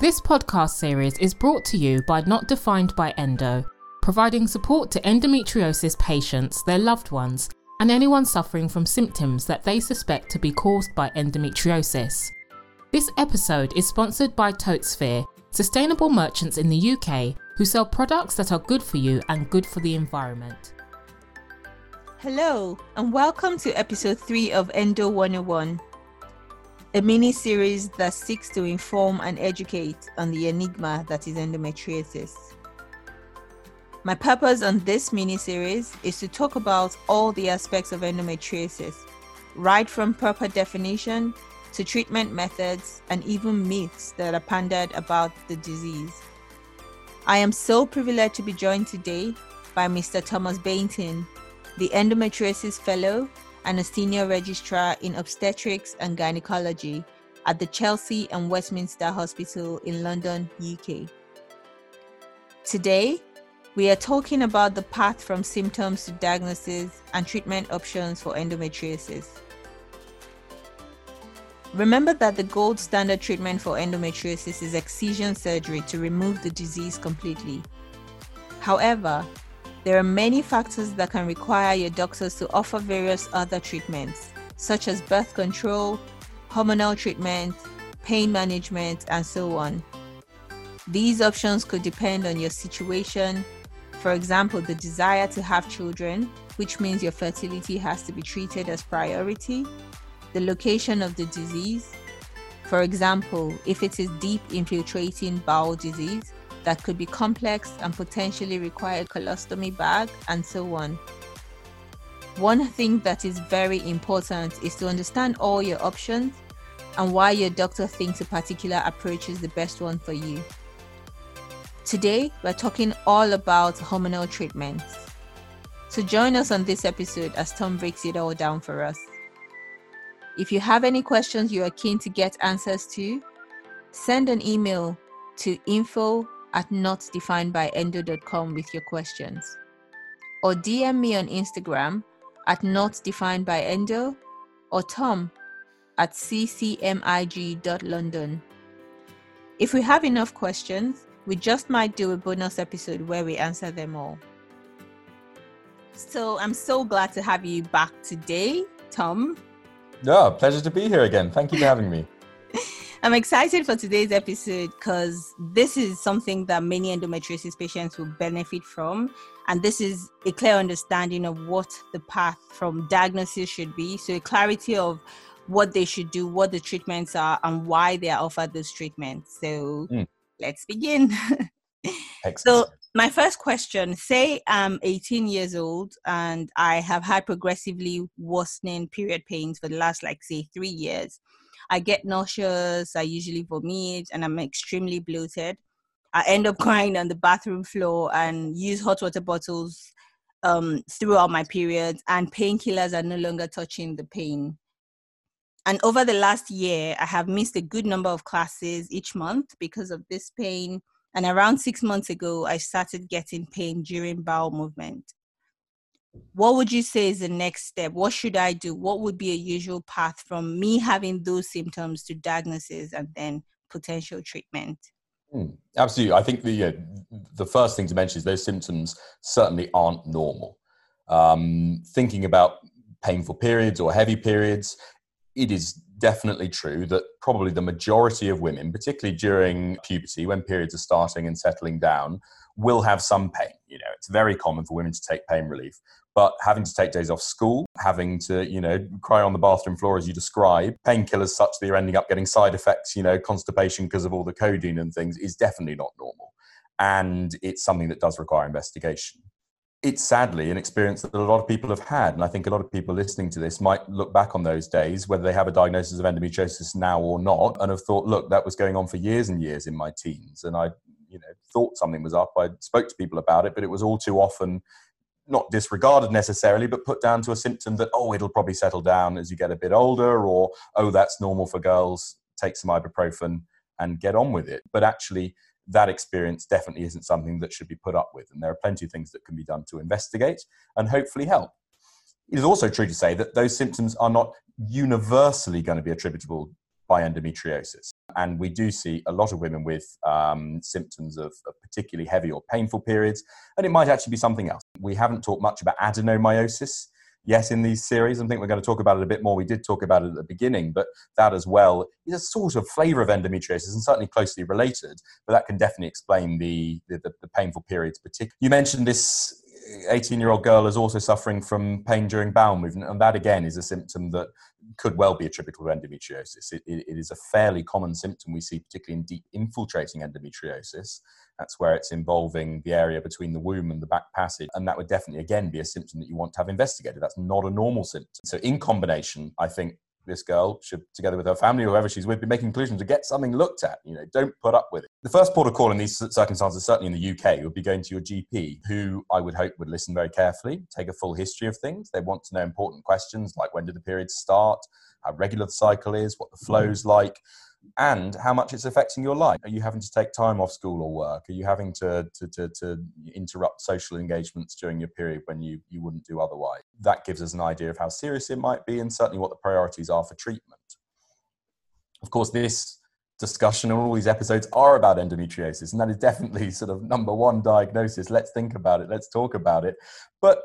This podcast series is brought to you by Not Defined by Endo, providing support to endometriosis patients, their loved ones, and anyone suffering from symptoms that they suspect to be caused by endometriosis. This episode is sponsored by Totesphere, sustainable merchants in the UK who sell products that are good for you and good for the environment. Hello, and welcome to episode 3 of Endo 101, a mini series that seeks to inform and educate on the enigma that is endometriosis. My purpose on this mini series is to talk about all the aspects of endometriosis, right from proper definition to treatment methods and even myths that are pondered about the disease. I am so privileged to be joined today by Mr. Thomas Bainton, the Endometriosis Fellow and a Senior Registrar in Obstetrics and Gynecology at the Chelsea and Westminster Hospital in London, UK. Today, we are talking about the path from symptoms to diagnosis and treatment options for endometriosis. Remember that the gold standard treatment for endometriosis is excision surgery to remove the disease completely. However, there are many factors that can require your doctors to offer various other treatments, such as birth control, hormonal treatment, pain management, and so on. These options could depend on your situation. For example, the desire to have children, which means your fertility has to be treated as priority, the location of the disease. For example, if it is deep infiltrating bowel disease, that could be complex and potentially require a colostomy bag, and so on. One thing that is very important is to understand all your options and why your doctor thinks a particular approach is the best one for you. Today, we're talking all about hormonal treatments. So join us on this episode as Tom breaks it all down for us. If you have any questions you are keen to get answers to, send an email to info at notdefinedbyendo.com with your questions. Or DM me on Instagram at notdefinedbyendo or Tom at ccmig.london. If we have enough questions, we just might do a bonus episode where we answer them all. So I'm so glad to have you back today, Tom. Yeah, pleasure to be here again. Thank you for having me. I'm excited for today's episode because this is something that many endometriosis patients will benefit from. And this is a clear understanding of what the path from diagnosis should be. So, a clarity of what they should do, what the treatments are, and why they are offered those treatments. So, mm. let's begin. so, my first question say I'm 18 years old and I have had progressively worsening period pains for the last, like, say, three years I get nauseous, I usually vomit, and I'm extremely bloated. I end up crying on the bathroom floor and use hot water bottles um, throughout my periods, and painkillers are no longer touching the pain. And over the last year, I have missed a good number of classes each month because of this pain. And around six months ago, I started getting pain during bowel movement what would you say is the next step? What should i do? What would be a usual path from me having those symptoms to diagnosis and then potential treatment? Mm, absolutely. I think the uh, the first thing to mention is those symptoms certainly aren't normal. Um, thinking about painful periods or heavy periods it is definitely true that probably the majority of women particularly during puberty when periods are starting and settling down will have some pain. You know, it's very common for women to take pain relief, but having to take days off school, having to, you know, cry on the bathroom floor as you describe, painkillers such that you're ending up getting side effects, you know, constipation because of all the codeine and things is definitely not normal. And it's something that does require investigation. It's sadly an experience that a lot of people have had. And I think a lot of people listening to this might look back on those days, whether they have a diagnosis of endometriosis now or not, and have thought, look, that was going on for years and years in my teens. And I you know thought something was up. I spoke to people about it, but it was all too often not disregarded necessarily, but put down to a symptom that oh it'll probably settle down as you get a bit older, or oh that's normal for girls. Take some ibuprofen and get on with it. But actually, that experience definitely isn't something that should be put up with, and there are plenty of things that can be done to investigate and hopefully help. It is also true to say that those symptoms are not universally going to be attributable by endometriosis. And we do see a lot of women with um, symptoms of, of, particularly heavy or painful periods, and it might actually be something else. We haven't talked much about adenomyosis yet in these series. I think we're going to talk about it a bit more. We did talk about it at the beginning, but that as well is a sort of flavor of endometriosis and certainly closely related, but that can definitely explain the, the, the painful periods. Particularly, you mentioned this 18 year old girl is also suffering from pain during bowel movement, and that again is a symptom that could well be attributable to endometriosis. It, it, it is a fairly common symptom we see, particularly in deep infiltrating endometriosis. That's where it's involving the area between the womb and the back passage, and that would definitely again be a symptom that you want to have investigated. That's not a normal symptom. So, in combination, I think this girl should, together with her family, or whoever she's with, be making conclusions to get something looked at. You know, don't put up with it. The first port of call in these circumstances, certainly in the UK, would be going to your GP, who I would hope would listen very carefully, take a full history of things. They want to know important questions like when did the periods start, how regular the cycle is, what the mm-hmm. flow's like and how much it's affecting your life. Are you having to take time off school or work? Are you having to, to, to, to, interrupt social engagements during your period when you, you wouldn't do otherwise? That gives us an idea of how serious it might be and certainly what the priorities are for treatment. Of course, this discussion and all these episodes are about endometriosis, and that is definitely sort of number one diagnosis. Let's think about it, let's talk about it. But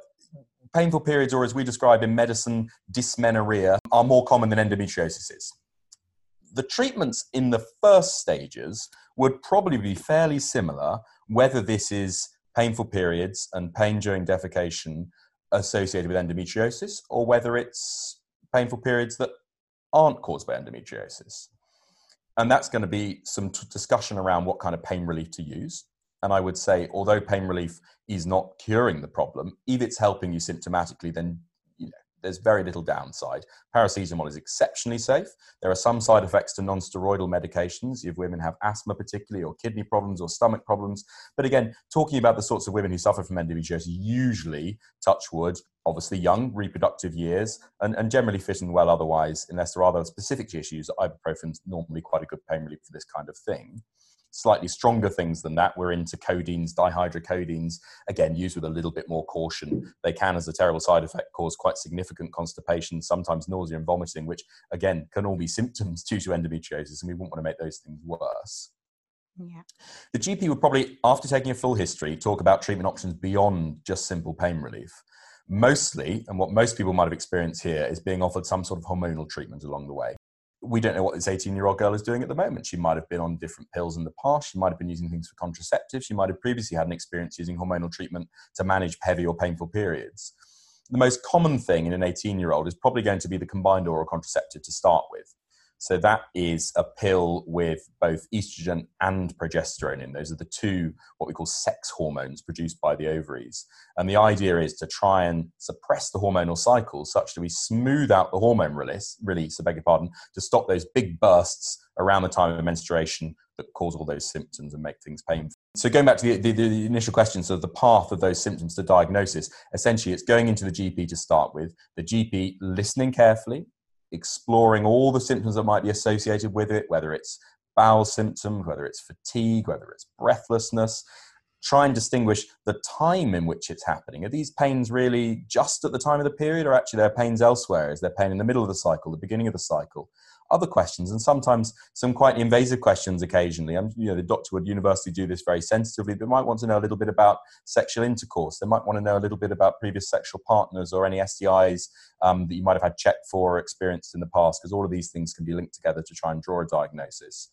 painful periods, or as we describe in medicine, dysmenorrhea, are more common than endometriosis is the treatments in the first stages would probably be fairly similar, whether this is painful periods and pain during defecation associated with endometriosis, or whether it's painful periods that aren't caused by endometriosis. And that's going to be some t- discussion around what kind of pain relief to use. And I would say, although pain relief is not curing the problem, if it's helping you symptomatically, then there's very little downside. Paracetamol is exceptionally safe. There are some side effects to non-steroidal medications if women have asthma, particularly, or kidney problems or stomach problems. But again, talking about the sorts of women who suffer from endometriosis, usually, touch wood, obviously young, reproductive years, and, and generally fit and well otherwise, unless there are other specific issues. Ibuprofen's normally quite a good pain relief for this kind of thing slightly stronger things than that. We're into codeines, dihydrocodeines, again, used with a little bit more caution. They can, as a terrible side effect, cause quite significant constipation, sometimes nausea and vomiting, which, again, can all be symptoms due to endometriosis, and we wouldn't want to make those things worse. Yeah. The GP would probably, after taking a full history, talk about treatment options beyond just simple pain relief. Mostly, and what most people might have experienced here, is being offered some sort of hormonal treatment along the way we don't know what this 18 year old girl is doing at the moment. She might have been on different pills in the past. She might have been using things for contraceptives. She might have previously had an experience using hormonal treatment to manage heavy or painful periods. The most common thing in an 18 year old is probably going to be the combined oral contraceptive to start with. So that is a pill with both estrogen and progesterone in. Those are the two what we call sex hormones produced by the ovaries. And the idea is to try and suppress the hormonal cycle such that we smooth out the hormone release, release, I beg your pardon, to stop those big bursts around the time of menstruation that cause all those symptoms and make things painful. So going back to the, the, the, initial question, so the path of those symptoms to diagnosis, essentially it's going into the GP to start with, the GP listening carefully, exploring all the symptoms that might be associated with it, whether it's bowel symptoms, whether it's fatigue, whether it's breathlessness. Try and distinguish the time in which it's happening. Are these pains really just at the time of the period, or actually there are pains elsewhere? Is there pain in the middle of the cycle, the beginning of the cycle? Other questions and sometimes some quite invasive questions occasionally. And you know, the doctor would universally do this very sensitively. They might want to know a little bit about sexual intercourse. They might want to know a little bit about previous sexual partners or any STIs um, that you might have had checked for or experienced in the past, because all of these things can be linked together to try and draw a diagnosis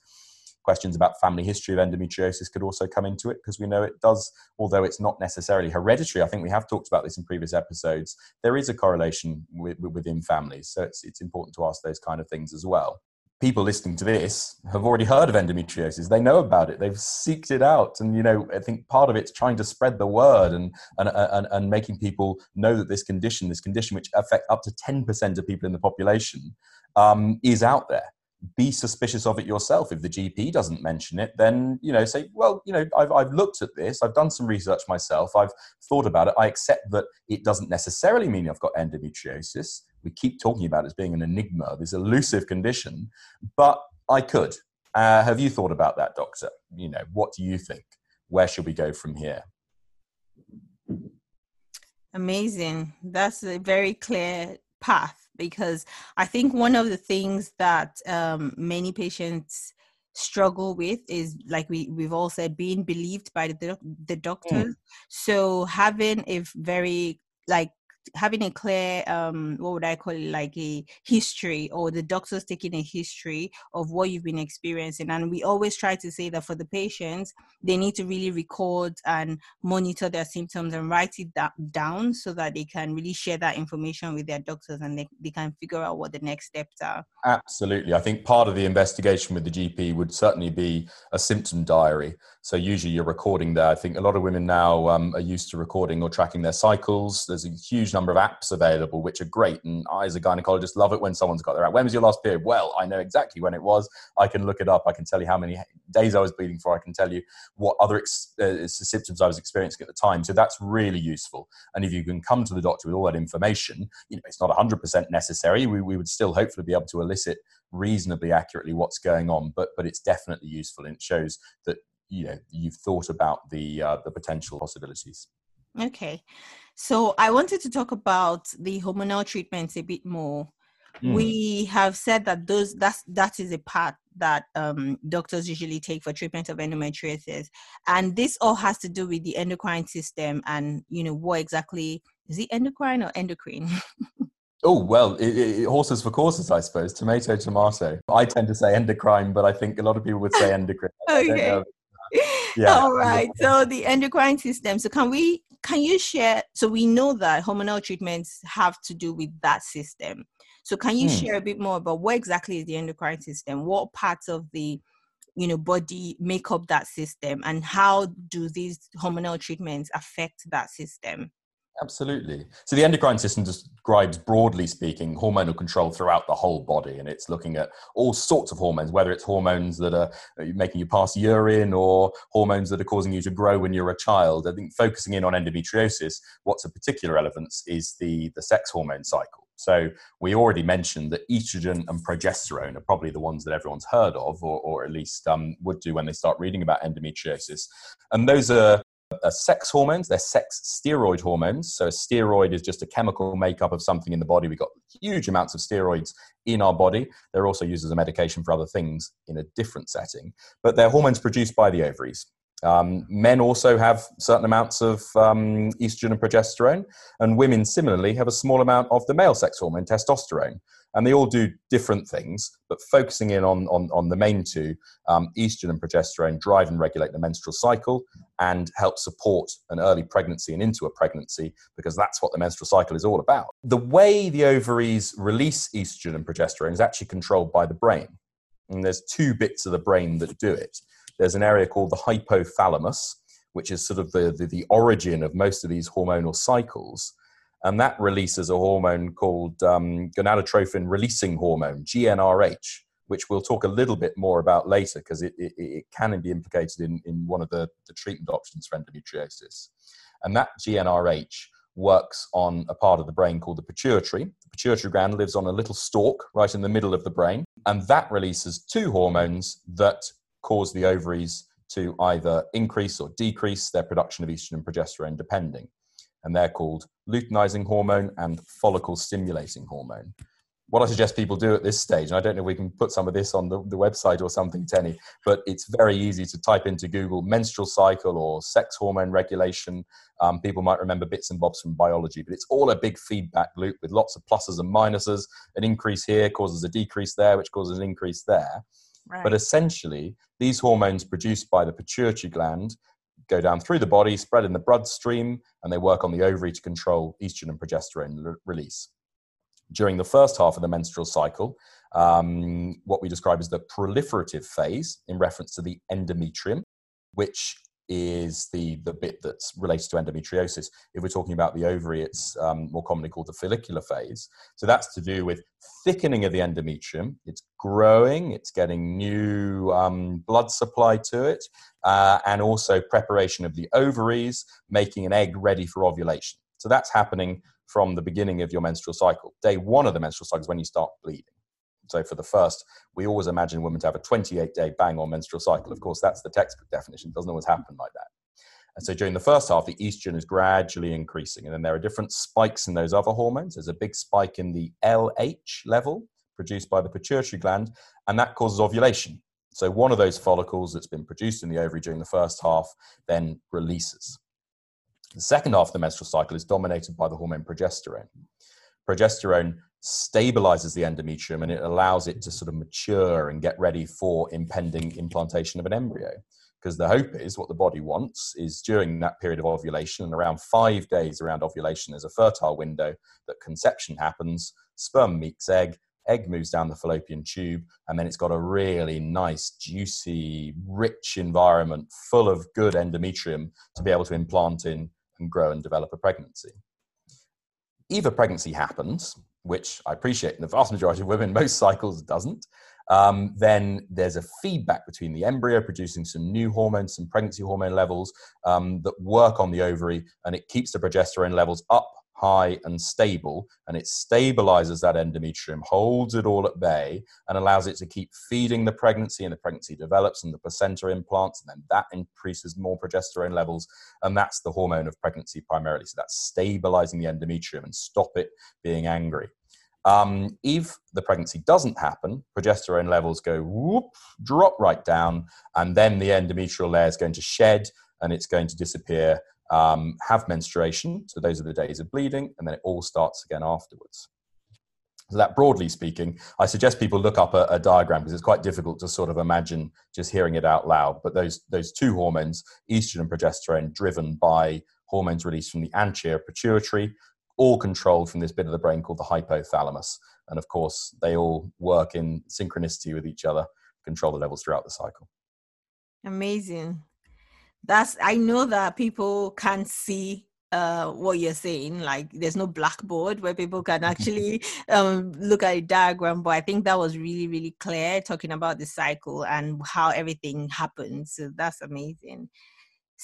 questions about family history of endometriosis could also come into it because we know it does, although it's not necessarily hereditary. I think we have talked about this in previous episodes. There is a correlation with, within families, so it's, it's important to ask those kind of things as well. People listening to this have already heard of endometriosis. They know about it. They've seeked it out, and you know, I think part of it's trying to spread the word and and and, and making people know that this condition, this condition which affects up to ten percent of people in the population, um, is out there be suspicious of it yourself. If the GP doesn't mention it, then you know say, well, you know, I've I've looked at this, I've done some research myself, I've thought about it. I accept that it doesn't necessarily mean I've got endometriosis. We keep talking about it as being an enigma, this elusive condition, but I could. Uh, have you thought about that, doctor? You know, what do you think? Where should we go from here? Amazing. That's a very clear path because I think one of the things that um, many patients struggle with is like we we've all said being believed by the the doctors. Mm. So having a very like having a clear um what would i call it? Like a history or the doctors taking a history of what you've been experiencing. And we always try to say that for the patients they need to really record and monitor their symptoms and write it down so that they can really share that information with their doctors and they, they can figure out what the next steps are. Absolutely. I think part of the investigation with the gp would certainly be a symptom diary. So usually you're recording there. I think a lot of women now um, are used to recording or tracking their cycles. There's a huge huge number of apps available, which are great. And I, as a gynecologist, love it when someone's got their app. When was your last period? Well, I know exactly when it was. I can look it up. I can tell you how many days I was bleeding for. I can tell you what other ex- uh, symptoms I was experiencing at the time. So that's really useful. And if you can come to the doctor with all that information, you know, it's not 100% necessary. We, we would still hopefully be able to elicit reasonably accurately what's going on, but but it's definitely useful and it shows that you know you've thought about the uh, the potential possibilities. Okay. So I wanted to talk about the hormonal treatments a bit more. Mm. We have said that those that's that is a part that um, doctors usually take for treatment of endometriosis, and this all has to do with the endocrine system and you know what exactly is it endocrine or endocrine? Oh well, it, it, horses for courses, I suppose. Tomato, tomato. I tend to say endocrine, but I think a lot of people would say endocrine. okay. Yeah. All right. So the endocrine system. So can we can you share so we know that hormonal treatments have to do with that system. So can you hmm. share a bit more about what exactly is the endocrine system? What parts of the you know body make up that system? And how do these hormonal treatments affect that system Absolutely. So the endocrine system describes, broadly speaking, hormonal control throughout the whole body, and it's looking at all sorts of hormones, whether it's hormones that are uh, making you pass urine or hormones that are causing you to grow when you're a child. I think focusing in on endometriosis, what's of particular relevance is the, the sex hormone cycle. So we already mentioned that estrogen and progesterone are probably the ones that everyone's heard of, or, or at least um, would do when they start reading about endometriosis. And those are are sex hormones. They're sex steroid hormones. So a steroid is just a chemical makeup of something in the body. We've got huge amounts of steroids in our body. They're also used as a medication for other things in a different setting. But they're hormones produced by the ovaries. Um, men also have certain amounts of um, estrogen and progesterone, and women similarly have a small amount of the male sex hormone, testosterone and they all do different things but focusing in on, on, on the main two um, estrogen and progesterone drive and regulate the menstrual cycle and help support an early pregnancy and into a pregnancy because that's what the menstrual cycle is all about. The way the ovaries release estrogen and progesterone is actually controlled by the brain. And there's two bits of the brain that do it. There's an area called the hypothalamus which is sort of the, the, the origin of most of these hormonal cycles and that releases a hormone called um, gonadotrophin releasing hormone, GnRH, which we'll talk a little bit more about later because it, it, it, can be implicated in, in one of the, the treatment options for endometriosis. And that GnRH works on a part of the brain called the pituitary. The pituitary gland lives on a little stalk right in the middle of the brain, and that releases two hormones that cause the ovaries to either increase or decrease their production of estrogen and progesterone, depending and they're called luteinizing hormone and follicle stimulating hormone. What I suggest people do at this stage, and I don't know if we can put some of this on the, the website or something, Tenny, but it's very easy to type into Google menstrual cycle or sex hormone regulation. Um, people might remember bits and bobs from biology, but it's all a big feedback loop with lots of pluses and minuses. An increase here causes a decrease there, which causes an increase there. Right. But essentially, these hormones produced by the pituitary gland go down through the body, spread in the bloodstream, and they work on the ovary to control estrogen and progesterone release. During the first half of the menstrual cycle, um, what we describe as the proliferative phase, in reference to the endometrium, which is the, the bit that's related to endometriosis. If we're talking about the ovary, it's um, more commonly called the follicular phase. So that's to do with thickening of the endometrium. It's growing, it's getting new um, blood supply to it, uh, and also preparation of the ovaries, making an egg ready for ovulation. So that's happening from the beginning of your menstrual cycle. Day one of the menstrual cycle is when you start bleeding. So for the first, we always imagine women to have a 28 day bang on menstrual cycle. Of course, that's the textbook definition. It doesn't always happen like that. And so during the first half, the estrogen is gradually increasing. And then there are different spikes in those other hormones. There's a big spike in the LH level produced by the pituitary gland, and that causes ovulation. So one of those follicles that's been produced in the ovary during the first half then releases. The second half of the menstrual cycle is dominated by the hormone progesterone. Progesterone stabilizes the endometrium and it allows it to sort of mature and get ready for impending implantation of an embryo. Because the hope is what the body wants is during that period of ovulation, and around five days around ovulation, there's a fertile window that conception happens, sperm meets egg, egg moves down the fallopian tube, and then it's got a really nice, juicy, rich environment full of good endometrium to be able to implant in and grow and develop a pregnancy. Either pregnancy happens, which I appreciate in the vast majority of women, most cycles doesn't, um, then there's a feedback between the embryo producing some new hormones, some pregnancy hormone levels um, that work on the ovary, and it keeps the progesterone levels up high and stable, and it stabilizes that endometrium, holds it all at bay, and allows it to keep feeding the pregnancy, and the pregnancy develops, and the placenta implants, and then that increases more progesterone levels, and that's the hormone of pregnancy primarily. So that's stabilizing the endometrium and stop it being angry. Um, if the pregnancy doesn't happen, progesterone levels go whoop, drop right down, and then the endometrial layer is going to shed and it's going to disappear um, have menstruation. So those are the days of bleeding, and then it all starts again afterwards. So that broadly speaking, I suggest people look up a, a diagram because it's quite difficult to sort of imagine just hearing it out loud. But those those two hormones, estrogen and progesterone, driven by hormones released from the anterior pituitary, all controlled from this bit of the brain called the hypothalamus. And of course, they all work in synchronicity with each other, control the levels throughout the cycle. Amazing that's i know that people can't see uh, what you're saying like there's no blackboard where people can actually um, look at a diagram but i think that was really really clear talking about the cycle and how everything happens so that's amazing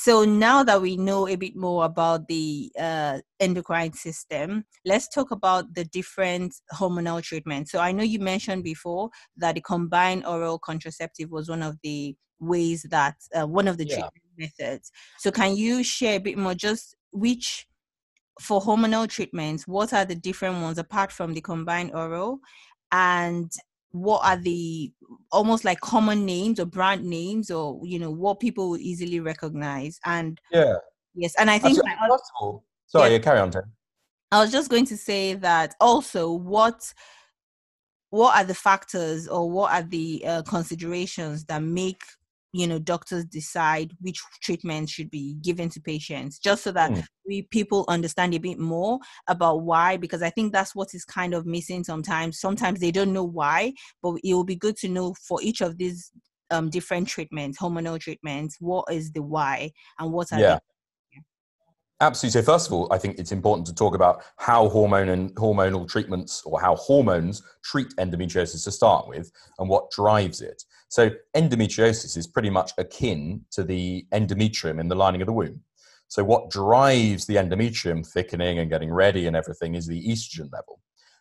so now that we know a bit more about the uh, endocrine system, let's talk about the different hormonal treatments. So I know you mentioned before that the combined oral contraceptive was one of the ways that uh, one of the yeah. treatment methods. So can you share a bit more just which for hormonal treatments, what are the different ones apart from the combined oral? And what are the almost like common names or brand names or you know what people would easily recognize and yeah yes and i think sorry yeah, carry on Tim. i was just going to say that also what what are the factors or what are the uh, considerations that make you know doctors decide which treatment should be given to patients just so that mm. we people understand a bit more about why because i think that's what is kind of missing sometimes sometimes they don't know why but it will be good to know for each of these um, different treatments hormonal treatments what is the why and what are yeah. Absolutely. So first of all, I think it's important to talk about how hormone and hormonal treatments or how hormones treat endometriosis to start with and what drives it. So endometriosis is pretty much akin to the endometrium in the lining of the womb. So what drives the endometrium thickening and getting ready and everything is the estrogen level.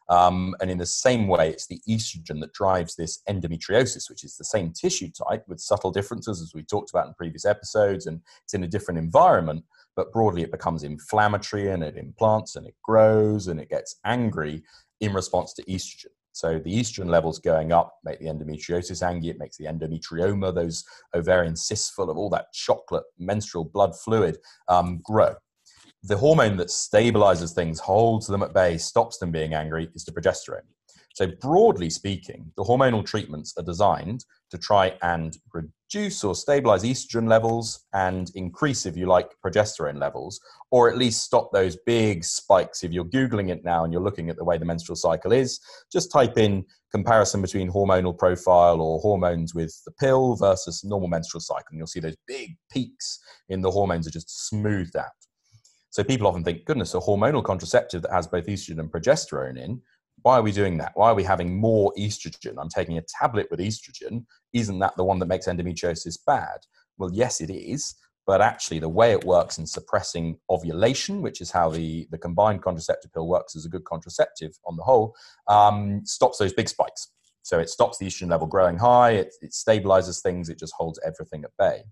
Um, and in the same way, it's the estrogen that drives this endometriosis, which is the same tissue type with subtle differences, as we talked about in previous episodes, and it's in a different environment. But broadly, it becomes inflammatory and it implants and it grows and it gets angry in response to estrogen. So the estrogen levels going up make the endometriosis angry. It makes the endometrioma, those ovarian cysts full of all that chocolate menstrual blood fluid, um, grow. The hormone that stabilizes things, holds them at bay, stops them being angry is the progesterone. So, broadly speaking, the hormonal treatments are designed to try and reduce or stabilize estrogen levels and increase, if you like, progesterone levels, or at least stop those big spikes. If you're Googling it now and you're looking at the way the menstrual cycle is, just type in comparison between hormonal profile or hormones with the pill versus normal menstrual cycle, and you'll see those big peaks in the hormones are just smoothed out. So people often think, goodness, a hormonal contraceptive that has both estrogen and progesterone in why are we doing that? Why are we having more estrogen? I'm taking a tablet with estrogen. Isn't that the one that makes endometriosis bad? Well, yes, it is. But actually, the way it works in suppressing ovulation, which is how the, the combined contraceptive pill works as a good contraceptive on the whole, um, stops those big spikes. So it stops the estrogen level growing high, it, it stabilizes things, it just holds everything at bay.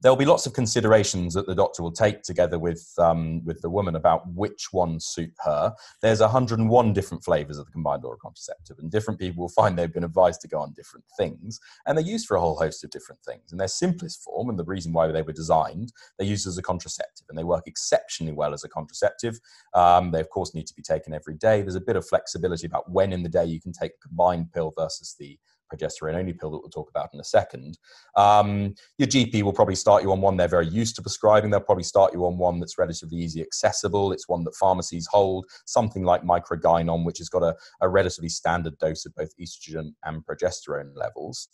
There'll be lots of considerations that the doctor will take together with um, with the woman about which ones suit her. There's 101 different flavors of the combined oral contraceptive, and different people will find they've been advised to go on different things, and they're used for a whole host of different things. In their simplest form, and the reason why they were designed, they're used as a contraceptive, and they work exceptionally well as a contraceptive. Um, they of course need to be taken every day. There's a bit of flexibility about when in the day you can take a combined pill versus the progesterone only pill that we'll talk about in a second. Um, your GP will probably start you on one they're very used to prescribing. They'll probably start you on one that's relatively easy accessible. It's one that pharmacies hold, something like microgynon, which has got a, a relatively standard dose of both estrogen and progesterone levels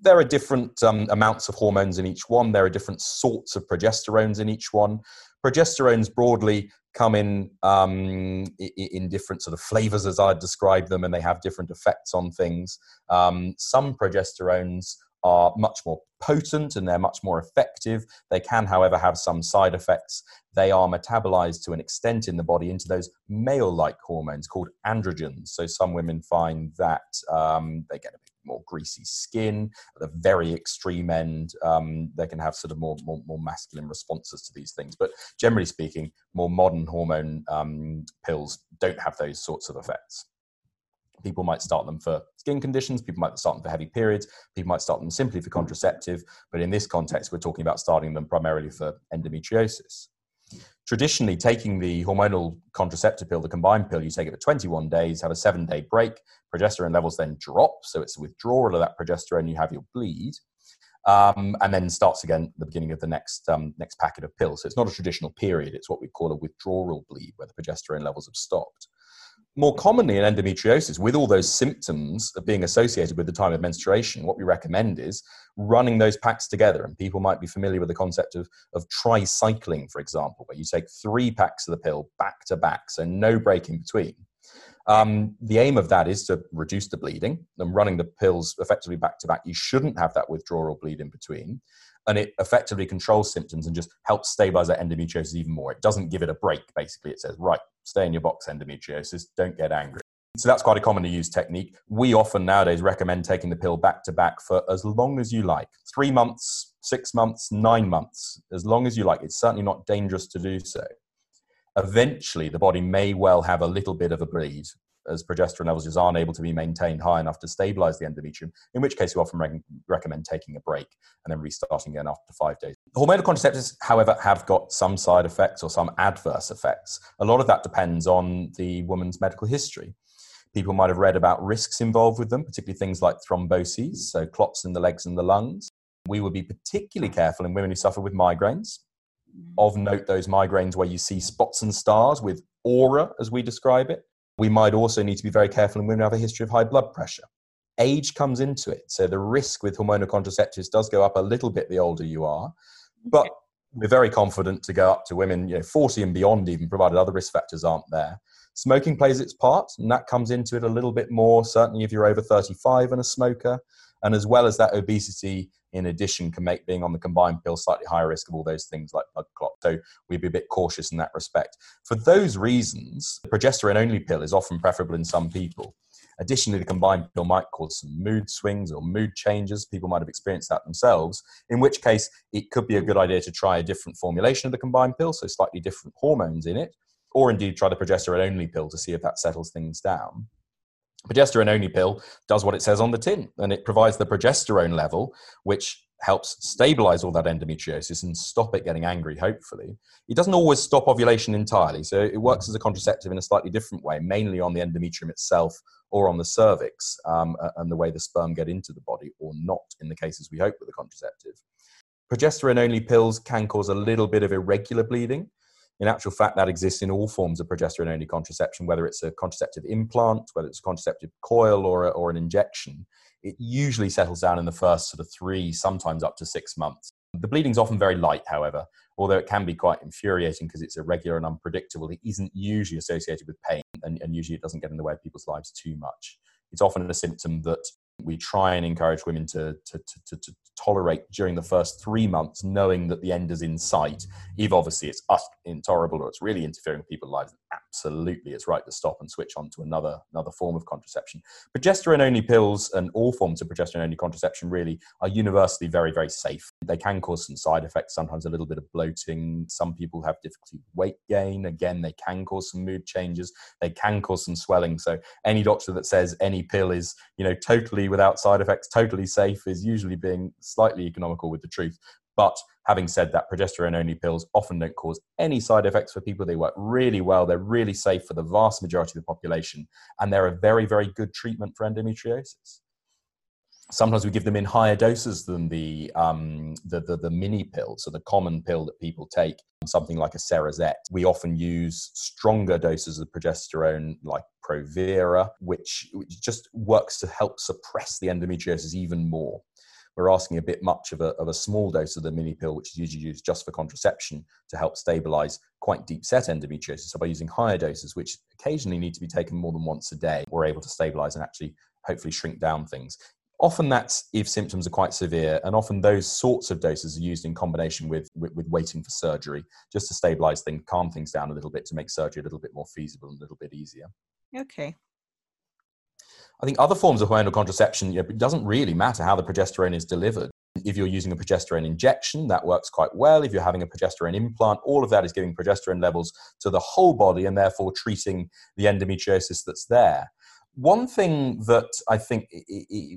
there are different um, amounts of hormones in each one. There are different sorts of progesterones in each one. Progesterones broadly come in um, in different sort of flavors as I describe them, and they have different effects on things. Um, some progesterones are much more potent and they're much more effective. They can, however, have some side effects. They are metabolized to an extent in the body into those male like hormones called androgens. So some women find that um, they get a bit more greasy skin. At the very extreme end, um, they can have sort of more, more, more, masculine responses to these things. But generally speaking, more modern hormone um, pills don't have those sorts of effects. People might start them for skin conditions, people might start them for heavy periods, people might start them simply for contraceptive, but in this context, we're talking about starting them primarily for endometriosis. Traditionally, taking the hormonal contraceptive pill, the combined pill, you take it for 21 days, have a seven day break, progesterone levels then drop, so it's a withdrawal of that progesterone, you have your bleed. Um, and then starts again at the beginning of the next um, next packet of pills. So it's not a traditional period; it's what we call a withdrawal bleed, where the progesterone levels have stopped more commonly in endometriosis, with all those symptoms of being associated with the time of menstruation, what we recommend is running those packs together. And people might be familiar with the concept of, of tricycling, for example, where you take three packs of the pill back to back, so no break in between. Um, the aim of that is to reduce the bleeding and running the pills effectively back to back. You shouldn't have that withdrawal bleed in between and it effectively controls symptoms and just helps stabilize that endometriosis even more. It doesn't give it a break, basically. It says, right, stay in your box, endometriosis, don't get angry. So that's quite a commonly used technique. We often nowadays recommend taking the pill back to back for as long as you like three months, six months, nine months, as long as you like. It's certainly not dangerous to do so. Eventually, the body may well have a little bit of a bleed as progesterone levels just aren't able to be maintained high enough to stabilize the endometrium, in which case we often re- recommend taking a break and then restarting again after five days. Hormonal contraceptives, however, have got some side effects or some adverse effects. A lot of that depends on the woman's medical history. People might have read about risks involved with them, particularly things like thromboses, so clots in the legs and the lungs. We would be particularly careful in women who suffer with migraines. Mm-hmm. Of note, those migraines where you see spots and stars with aura, as we describe it, we might also need to be very careful in women who have a history of high blood pressure. Age comes into it. So the risk with hormonal contraceptives does go up a little bit the older you are. But we're very confident to go up to women, you know, 40 and beyond, even provided other risk factors aren't there. Smoking plays its part, and that comes into it a little bit more, certainly if you're over 35 and a smoker. And as well as that, obesity in addition can make being on the combined pill slightly higher risk of all those things like blood clot. So we'd be a bit cautious in that respect. For those reasons, the progesterone only pill is often preferable in some people. Additionally, the combined pill might cause some mood swings or mood changes. People might have experienced that themselves, in which case it could be a good idea to try a different formulation of the combined pill, so slightly different hormones in it, or indeed try the progesterone only pill to see if that settles things down. Progesterone only pill does what it says on the tin, and it provides the progesterone level, which helps stabilize all that endometriosis and stop it getting angry, hopefully. It doesn't always stop ovulation entirely, so it works as a contraceptive in a slightly different way, mainly on the endometrium itself or on the cervix um, and the way the sperm get into the body, or not in the cases we hope with the contraceptive. Progesterone only pills can cause a little bit of irregular bleeding. In actual fact, that exists in all forms of progesterone only contraception, whether it's a contraceptive implant, whether it's a contraceptive coil, or, a, or an injection. It usually settles down in the first sort of three, sometimes up to six months. The bleeding's often very light, however, although it can be quite infuriating because it's irregular and unpredictable. It isn't usually associated with pain, and, and usually it doesn't get in the way of people's lives too much. It's often a symptom that we try and encourage women to, to, to, to, tolerate during the first three months, knowing that the end is in sight. If obviously it's us intolerable or it's really interfering with people's lives, absolutely it's right to stop and switch on to another another form of contraception. Progesterone only pills and all forms of progesterone only contraception really are universally very very safe. They can cause some side effects, sometimes a little bit of bloating. Some people have difficulty with weight gain. Again, they can cause some mood changes. They can cause some swelling. So any doctor that says any pill is you know totally without side effects, totally safe, is usually being slightly economical with the truth. But having said that, progesterone only pills often don't cause any side effects for people. They work really well. They're really safe for the vast majority of the population. And they're a very, very good treatment for endometriosis. Sometimes we give them in higher doses than the, um, the, the, the, mini pill, so the common pill that people take, something like a Cerazette. We often use stronger doses of progesterone, like Provera, which, which just works to help suppress the endometriosis even more we're asking a bit much of a, of a small dose of the mini pill, which is usually used just for contraception to help stabilize quite deep set endometriosis. So by using higher doses, which occasionally need to be taken more than once a day, we're able to stabilize and actually hopefully shrink down things. Often that's if symptoms are quite severe, and often those sorts of doses are used in combination with, with, with waiting for surgery, just to stabilize things, calm things down a little bit to make surgery a little bit more feasible and a little bit easier. Okay. I think other forms of hormonal contraception, you know, it doesn't really matter how the progesterone is delivered. If you're using a progesterone injection, that works quite well. If you're having a progesterone implant, all of that is giving progesterone levels to the whole body and therefore treating the endometriosis that's there. One thing that I think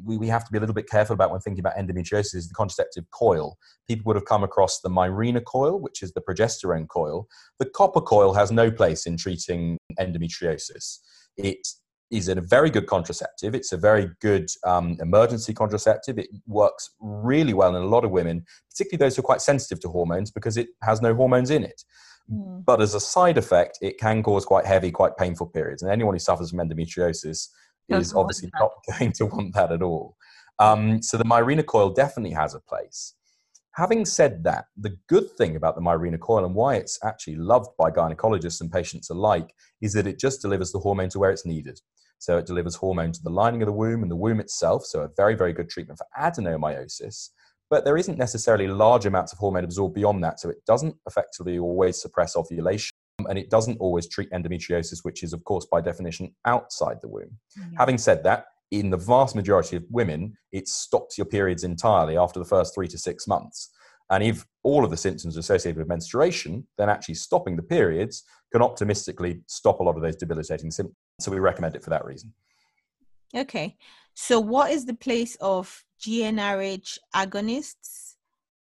we have to be a little bit careful about when thinking about endometriosis is the contraceptive coil. People would have come across the Mirena coil, which is the progesterone coil. The copper coil has no place in treating endometriosis. It is a very good contraceptive. It's a very good um, emergency contraceptive. It works really well in a lot of women, particularly those who are quite sensitive to hormones because it has no hormones in it. Mm. But as a side effect, it can cause quite heavy, quite painful periods. And anyone who suffers from endometriosis is obviously not going to want that at all. Um, so the Mirena coil definitely has a place. Having said that, the good thing about the Mirena coil and why it's actually loved by gynecologists and patients alike is that it just delivers the hormone to where it's needed. So it delivers hormone to the lining of the womb and the womb itself. So a very, very good treatment for adenomyosis. But there isn't necessarily large amounts of hormone absorbed beyond that. So it doesn't effectively always suppress ovulation and it doesn't always treat endometriosis, which is, of course, by definition, outside the womb. Mm-hmm. Having said that, in the vast majority of women, it stops your periods entirely after the first three to six months. And if all of the symptoms associated with menstruation, then actually stopping the periods can optimistically stop a lot of those debilitating symptoms. So we recommend it for that reason. Okay. So what is the place of GnRH agonists?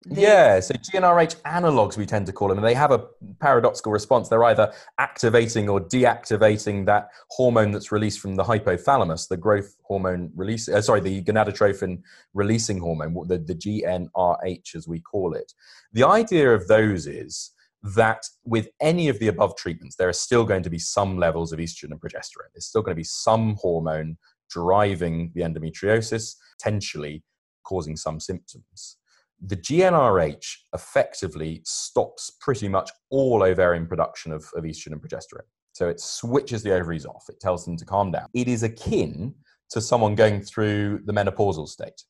Yeah, so GnRH analogs, we tend to call them, and they have a paradoxical response. They're either activating or deactivating that hormone that's released from the hypothalamus, the growth hormone release, uh, sorry, the gonadotrophin releasing hormone, the, the GnRH as we call it. The idea of those is that with any of the above treatments, there are still going to be some levels of estrogen and progesterone. There's still going to be some hormone driving the endometriosis, potentially causing some symptoms. The GnRH effectively stops pretty much all ovarian production of, of estrogen and progesterone. So it switches the ovaries off, it tells them to calm down. It is akin to someone going through the menopausal state.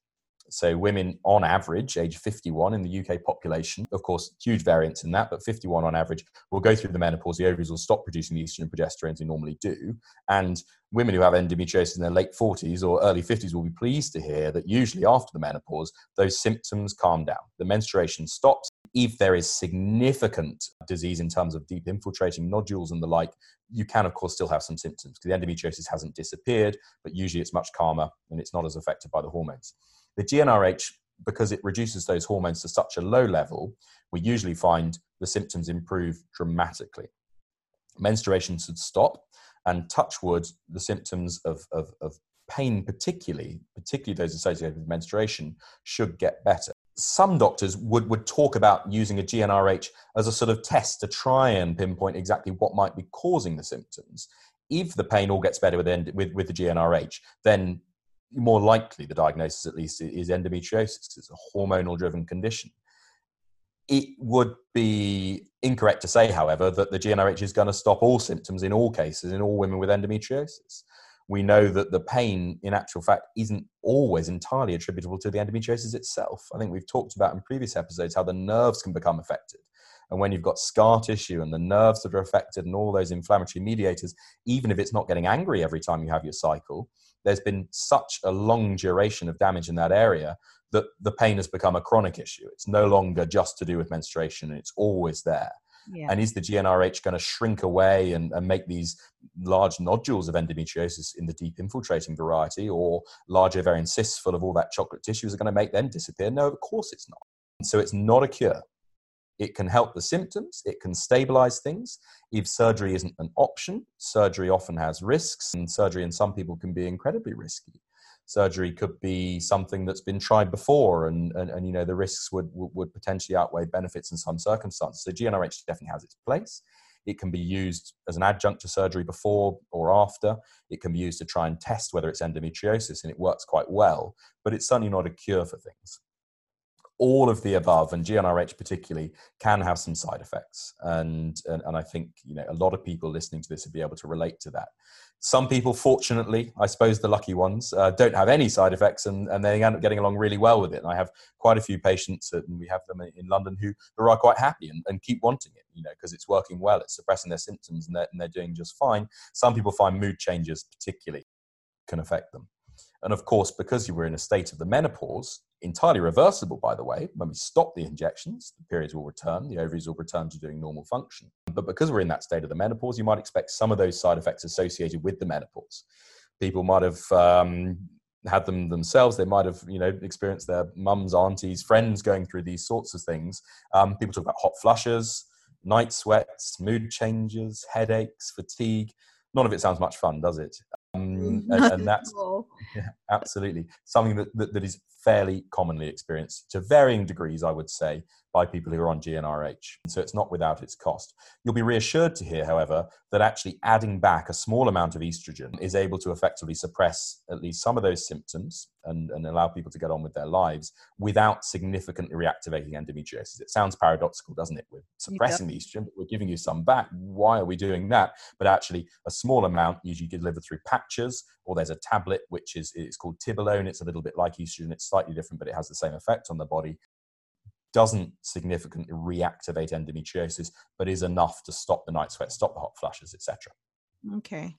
So women on average, age 51 in the UK population, of course, huge variance in that, but 51 on average will go through the menopause. The ovaries will stop producing the estrogen and progesterone they normally do. And women who have endometriosis in their late 40s or early 50s will be pleased to hear that usually after the menopause, those symptoms calm down. The menstruation stops. If there is significant disease in terms of deep infiltrating nodules and the like, you can, of course, still have some symptoms because the endometriosis hasn't disappeared, but usually it's much calmer and it's not as affected by the hormones. The GnRH, because it reduces those hormones to such a low level, we usually find the symptoms improve dramatically. Menstruation should stop, and touch wood, the symptoms of, of, of pain, particularly, particularly those associated with menstruation, should get better. Some doctors would, would talk about using a GnRH as a sort of test to try and pinpoint exactly what might be causing the symptoms. If the pain all gets better with, with, with the GnRH, then more likely the diagnosis at least is endometriosis because it's a hormonal driven condition. It would be incorrect to say however that the gnrh is going to stop all symptoms in all cases in all women with endometriosis. We know that the pain in actual fact isn't always entirely attributable to the endometriosis itself. I think we've talked about in previous episodes how the nerves can become affected. And when you've got scar tissue and the nerves that are affected and all those inflammatory mediators, even if it's not getting angry every time you have your cycle, there's been such a long duration of damage in that area that the pain has become a chronic issue. It's no longer just to do with menstruation, it's always there. Yeah. And is the GnRH going to shrink away and, and, make these large nodules of endometriosis in the deep infiltrating variety, or large ovarian cysts full of all that chocolate tissue is it going to make them disappear? No, of course it's not. So it's not a cure. It can help the symptoms, it can stabilize things. If surgery isn't an option, surgery often has risks, and surgery in some people can be incredibly risky. Surgery could be something that's been tried before, and, and, and you know the risks would, would potentially outweigh benefits in some circumstances. So GnRH definitely has its place. It can be used as an adjunct to surgery before or after. It can be used to try and test whether it's endometriosis, and it works quite well, but it's certainly not a cure for things all of the above, and GnRH particularly, can have some side effects. And, and, and I think you know a lot of people listening to this would be able to relate to that. Some people, fortunately, I suppose the lucky ones, uh, don't have any side effects and, and they end up getting along really well with it. And I have quite a few patients, and we have them in London, who, who are quite happy and, and keep wanting it, you know, because it's working well, it's suppressing their symptoms, and they're, and they're doing just fine. Some people find mood changes particularly can affect them. And of course, because you were in a state of the menopause, entirely reversible, by the way, when we stop the injections, the periods will return, the ovaries will return to doing normal function. But because we're in that state of the menopause, you might expect some of those side effects associated with the menopause. People might have um, had them themselves. They might have, you know, experienced their mums, aunties, friends going through these sorts of things. Um, people talk about hot flushes, night sweats, mood changes, headaches, fatigue. None of it sounds much fun, does it? Um, and, and, that's yeah, absolutely. Something that, that, that is fairly commonly experienced to varying degrees, I would say, by people who are on GnRH. So it's not without its cost. You'll be reassured to hear, however, that actually adding back a small amount of estrogen is able to effectively suppress at least some of those symptoms and, and allow people to get on with their lives without significantly reactivating endometriosis. It sounds paradoxical, doesn't it? We're suppressing the estrogen, but we're giving you some back. Why are we doing that? But actually, a small amount usually delivered through patches, or there's a tablet which is it's called Tibolone. It's a little bit like estrogen. It's slightly different, but it has the same effect on the body doesn't significantly reactivate endometriosis, but is enough to stop the night sweat, stop the hot flushes, etc. Okay.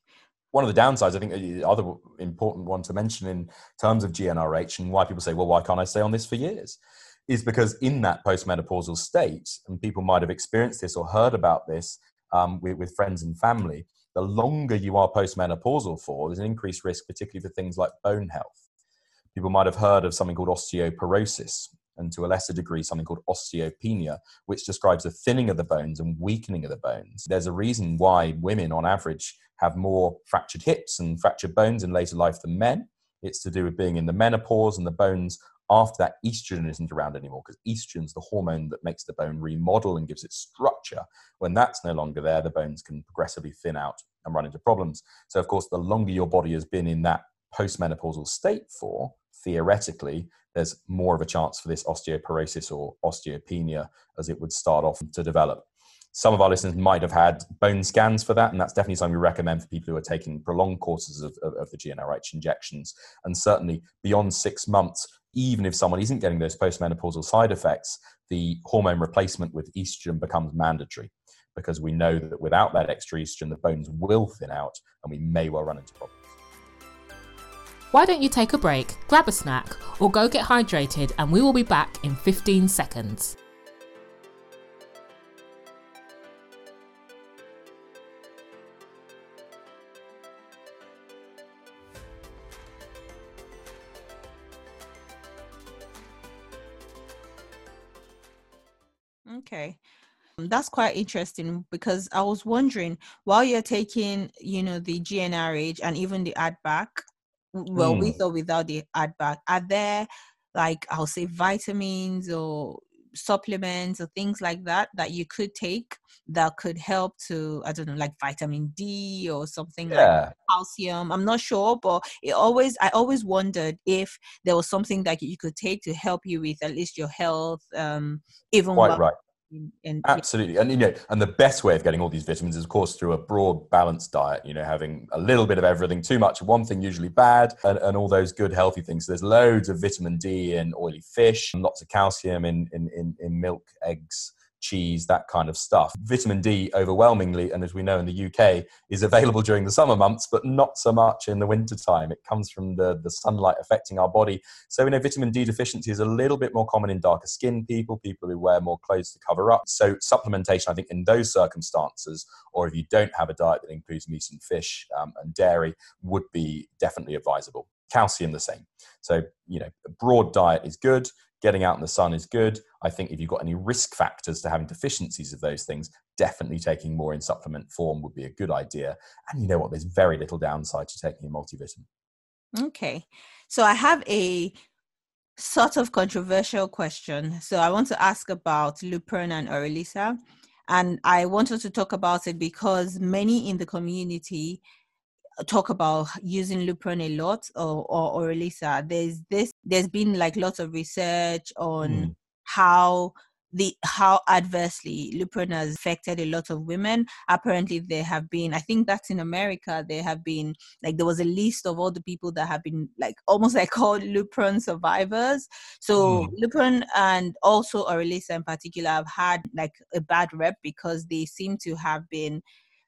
One of the downsides, I think, the other important one to mention in terms of GnRH and why people say, well, why can't I stay on this for years? Is because in that postmenopausal state, and people might have experienced this or heard about this um, with, with friends and family, the longer you are postmenopausal for, there's an increased risk, particularly for things like bone health. People might have heard of something called osteoporosis, and to a lesser degree something called osteopenia, which describes the thinning of the bones and weakening of the bones. There's a reason why women, on average, have more fractured hips and fractured bones in later life than men. It's to do with being in the menopause and the bones after that estrogen isn't around anymore because estrogen is the hormone that makes the bone remodel and gives it structure. When that's no longer there, the bones can progressively thin out and run into problems. So, of course, the longer your body has been in that postmenopausal state for, theoretically, there's more of a chance for this osteoporosis or osteopenia as it would start off to develop. Some of our listeners might have had bone scans for that, and that's definitely something we recommend for people who are taking prolonged courses of, of, of the GnRH injections. And certainly beyond six months, even if someone isn't getting those postmenopausal side effects, the hormone replacement with estrogen becomes mandatory because we know that without that extra estrogen, the bones will thin out and we may well run into problems. Why don't you take a break, grab a snack, or go get hydrated, and we will be back in 15 seconds. Okay. Um, that's quite interesting because I was wondering while you're taking, you know, the GnRH and even the add back, well, mm. with or without the add back, are there like I'll say vitamins or supplements or things like that that you could take that could help to I don't know like vitamin D or something yeah. like calcium. I'm not sure, but it always I always wondered if there was something that you could take to help you with at least your health, um, even quite right and absolutely. And you know and the best way of getting all these vitamins is of course through a broad balanced diet you know having a little bit of everything too much of one thing usually bad and, and all those good healthy things. So there's loads of vitamin d in oily fish lots of calcium in, in, in, in milk eggs cheese, that kind of stuff. Vitamin D, overwhelmingly, and as we know in the UK, is available during the summer months, but not so much in the winter time. It comes from the, the sunlight affecting our body. So, we know vitamin D deficiency is a little bit more common in darker skinned people, people who wear more clothes to cover up. So, supplementation, I think, in those circumstances, or if you don't have a diet that includes meat and fish um, and dairy, would be definitely advisable. Calcium, the same. So, you know, a broad diet is good getting out in the sun is good. I think if you've got any risk factors to having deficiencies of those things, definitely taking more in supplement form would be a good idea. And you know what? There's very little downside to taking a multivitamin. Okay. So I have a sort of controversial question. So I want to ask about Lupron and Orilissa. And I wanted to talk about it because many in the community talk about using Lupron a lot or, or, or Orilissa. There's this, there's been like lots of research on mm. how the how adversely Lupron has affected a lot of women. Apparently, there have been, I think that's in America, there have been like there was a list of all the people that have been like almost like called Lupron survivors. So mm. Lupron and also Orilissa in particular have had like a bad rep because they seem to have been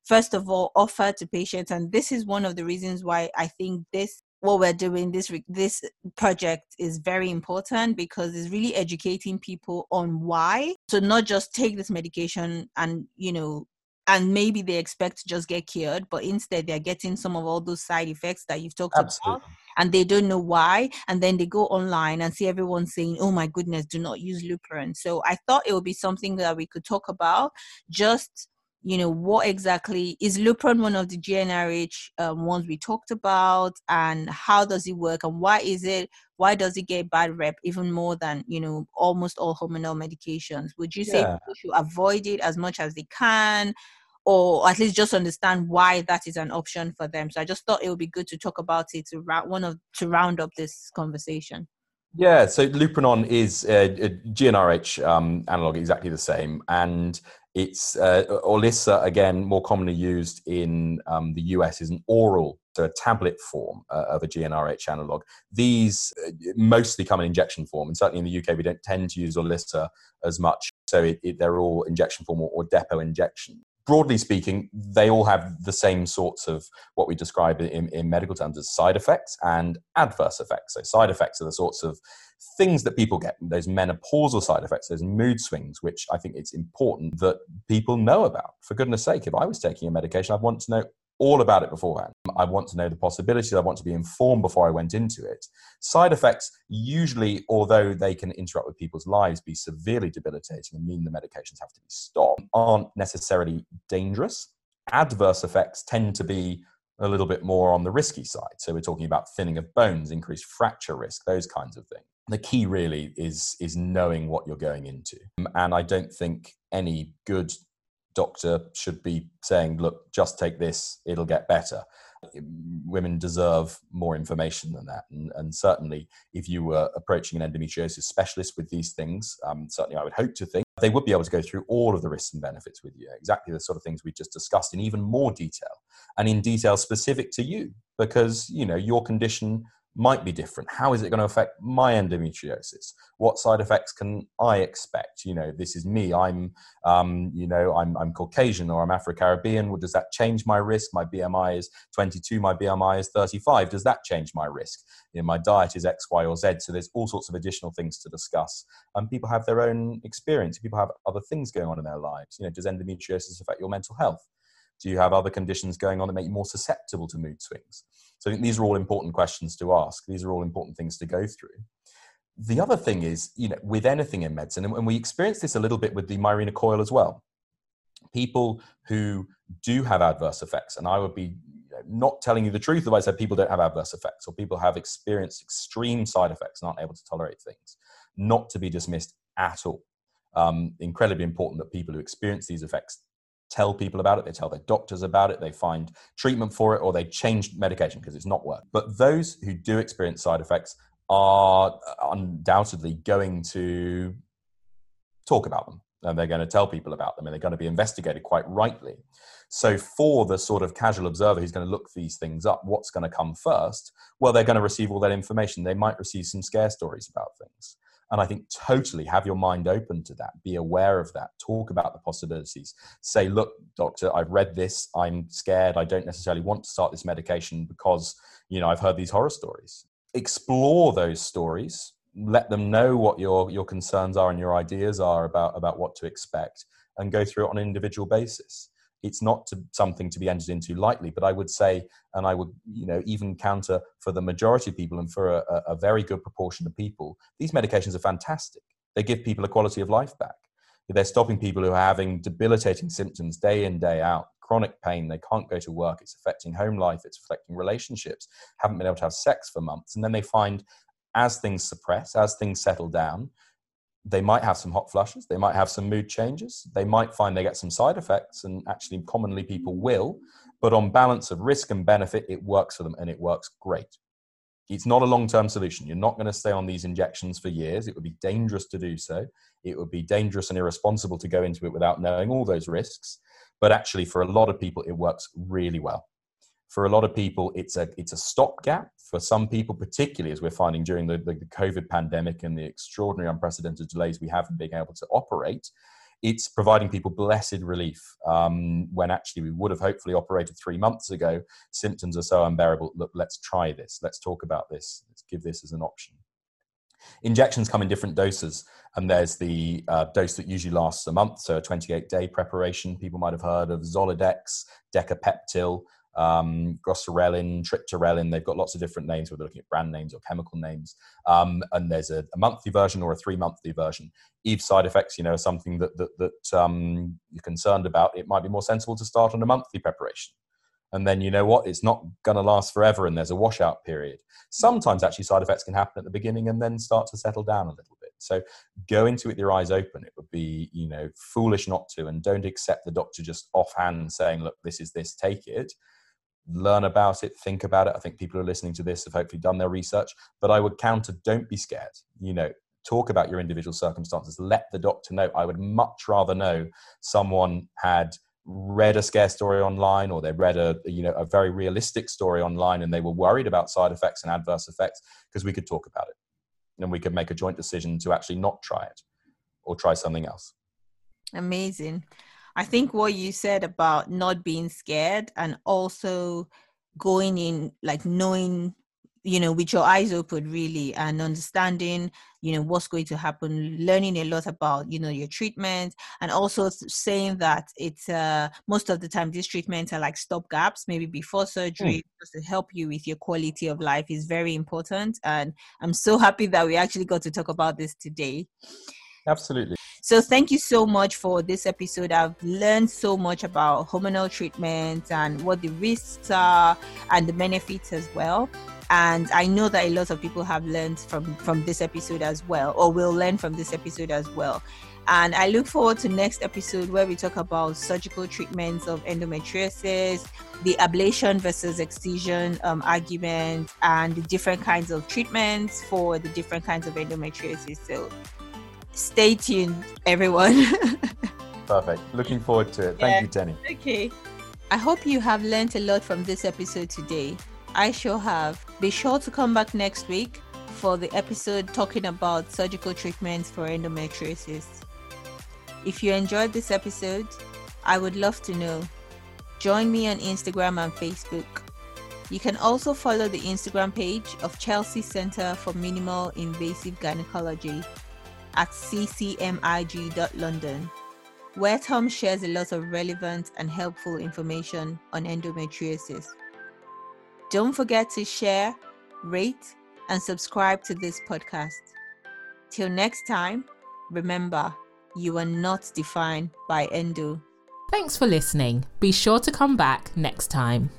first of all offer to patients and this is one of the reasons why i think this what we're doing this this project is very important because it's really educating people on why so not just take this medication and you know and maybe they expect to just get cured but instead they're getting some of all those side effects that you've talked Absolutely. about and they don't know why and then they go online and see everyone saying oh my goodness do not use lupron so i thought it would be something that we could talk about just you know what exactly is lupron one of the gnrh um, ones we talked about? And how does it work? And why is it why does it get bad rep even more than you know almost all hormonal medications? Would you say yeah. people should avoid it as much as they can? Or at least just understand why that is an option for them? So i just thought it would be good to talk about it to round one of to round up this conversation yeah, so Lupranon is a, a GnRH um, analog, exactly the same, and it's uh, Orilissa again, more commonly used in um, the US, is an oral, so a tablet form uh, of a GnRH analog. These uh, mostly come in injection form, and certainly in the UK, we don't tend to use Orilissa as much. So it, it, they're all injection form or, or depot injection broadly speaking, they all have the same sorts of what we describe in, in, medical terms as side effects and adverse effects. So, side effects are the sorts of things that people get, those menopausal side effects, those mood swings, which I think it's important that people know about. For goodness sake, if I was taking a medication, I'd want to know all about it beforehand. I want to know the possibilities. I want to be informed before I went into it. Side effects, usually, although they can interrupt with people's lives, be severely debilitating and mean the medications have to be stopped, aren't necessarily dangerous. Adverse effects tend to be a little bit more on the risky side. So we're talking about thinning of bones, increased fracture risk, those kinds of things the key really is is knowing what you're going into and i don't think any good doctor should be saying look just take this it'll get better. Women deserve more information than that. And, and certainly if you were approaching an endometriosis specialist with these things um, certainly i would hope to think they would be able to go through all of the risks and benefits with you. Exactly the sort of things we just discussed in even more detail and in detail specific to you because you know your condition might be different. How is it going to affect my endometriosis? What side effects can I expect? You know, this is me. I'm, um, you know, I'm, I'm Caucasian or I'm Afro-Caribbean. Well, does that change my risk? My BMI is 22. My BMI is 35. Does that change my risk? You know, my diet is X, Y, or Z. So there's all sorts of additional things to discuss. And people have their own experience. People have other things going on in their lives. You know, does endometriosis affect your mental health? Do you have other conditions going on that make you more susceptible to mood swings? So I think these are all important questions to ask. These are all important things to go through. The other thing is, you know, with anything in medicine, and we experience this a little bit with the Mirena coil as well. People who do have adverse effects, and I would be not telling you the truth if I said people don't have adverse effects or people have experienced extreme side effects and aren't able to tolerate things, not to be dismissed at all. Um, incredibly important that people who experience these effects tell people about it, they tell their doctors about it, they find treatment for it, or they change medication because it's not working. But those who do experience side effects are undoubtedly going to talk about them and they're going to tell people about them and they're going to be investigated quite rightly. So, for the sort of casual observer who's going to look these things up, what's going to come first? Well, they're going to receive all that information. They might receive some scare stories about things. And I think totally have your mind open to that, be aware of that, talk about the possibilities. Say, look, doctor, I've read this, I'm scared, I don't necessarily want to start this medication because, you know, I've heard these horror stories. Explore those stories, let them know what your, your concerns are and your ideas are about, about what to expect, and go through it on an individual basis it's not to, something to be entered into lightly. But I would say, and I would, you know, even counter for the majority of people and for a, a very good proportion of people, these medications are fantastic. They give people a quality of life back. They're stopping people who are having debilitating symptoms day in, day out, chronic pain. They can't go to work. It's affecting home life. It's affecting relationships. Haven't been able to have sex for months. And then they find as things suppress, as things settle down, they might have some hot flushes, they might have some mood changes, they might find they get some side effects, and actually, commonly people will. But on balance of risk and benefit, it works for them and it works great. It's not a long term solution. You're not going to stay on these injections for years. It would be dangerous to do so. It would be dangerous and irresponsible to go into it without knowing all those risks. But actually, for a lot of people, it works really well. For a lot of people, it's a it's a stopgap. For some people, particularly as we're finding during the, the, the COVID pandemic and the extraordinary unprecedented delays we have in being able to operate, it's providing people blessed relief um, when actually we would have hopefully operated three months ago. Symptoms are so unbearable. Look, let's try this. Let's talk about this. Let's give this as an option. Injections come in different doses, and there's the uh, dose that usually lasts a month, so a 28 day preparation. People might have heard of Zoladex, Decapeptyl, um, goserelin, triptorelin. They've got lots of different names, whether looking at brand names or chemical names. Um, and there's a, a, monthly version or a three monthly version. If side effects, you know, are something that that, that um, you're concerned about, it might be more sensible to start on a monthly preparation. And then you know what? It's not going to last forever, and there's a washout period. Sometimes actually side effects can happen at the beginning and then start to settle down a little bit. So go into it with your eyes open. It would be you know foolish not to, and don't accept the doctor just offhand saying, "Look, this is this, take it." Learn about it, think about it. I think people who are listening to this have hopefully done their research, but I would counter don't be scared. You know, talk about your individual circumstances. Let the doctor know. I would much rather know someone had read a scare story online or they read a you know a very realistic story online and they were worried about side effects and adverse effects because we could talk about it and we could make a joint decision to actually not try it or try something else amazing I think what you said about not being scared and also going in like knowing you know with your eyes open really and understanding you know what's going to happen learning a lot about you know your treatment and also saying that it's uh most of the time these treatments are like stop gaps maybe before surgery mm. to help you with your quality of life is very important and i'm so happy that we actually got to talk about this today absolutely so thank you so much for this episode. I've learned so much about hormonal treatments and what the risks are and the benefits as well. And I know that a lot of people have learned from from this episode as well, or will learn from this episode as well. And I look forward to next episode where we talk about surgical treatments of endometriosis, the ablation versus excision um, argument, and the different kinds of treatments for the different kinds of endometriosis. So stay tuned, everyone. Perfect. Looking forward to it. Thank yeah. you, Tenny. Okay. I hope you have learned a lot from this episode today. I sure have. Be sure to come back next week for the episode talking about surgical treatments for endometriosis. If you enjoyed this episode, I would love to know. Join me on Instagram and Facebook. You can also follow the Instagram page of Chelsea Center for Minimal Invasive Gynecology at ccmig.london, where Tom shares a lot of relevant and helpful information on endometriosis. Don't forget to share, rate, and subscribe to this podcast. Till next time, remember, you are not defined by endo. Thanks for listening. Be sure to come back next time.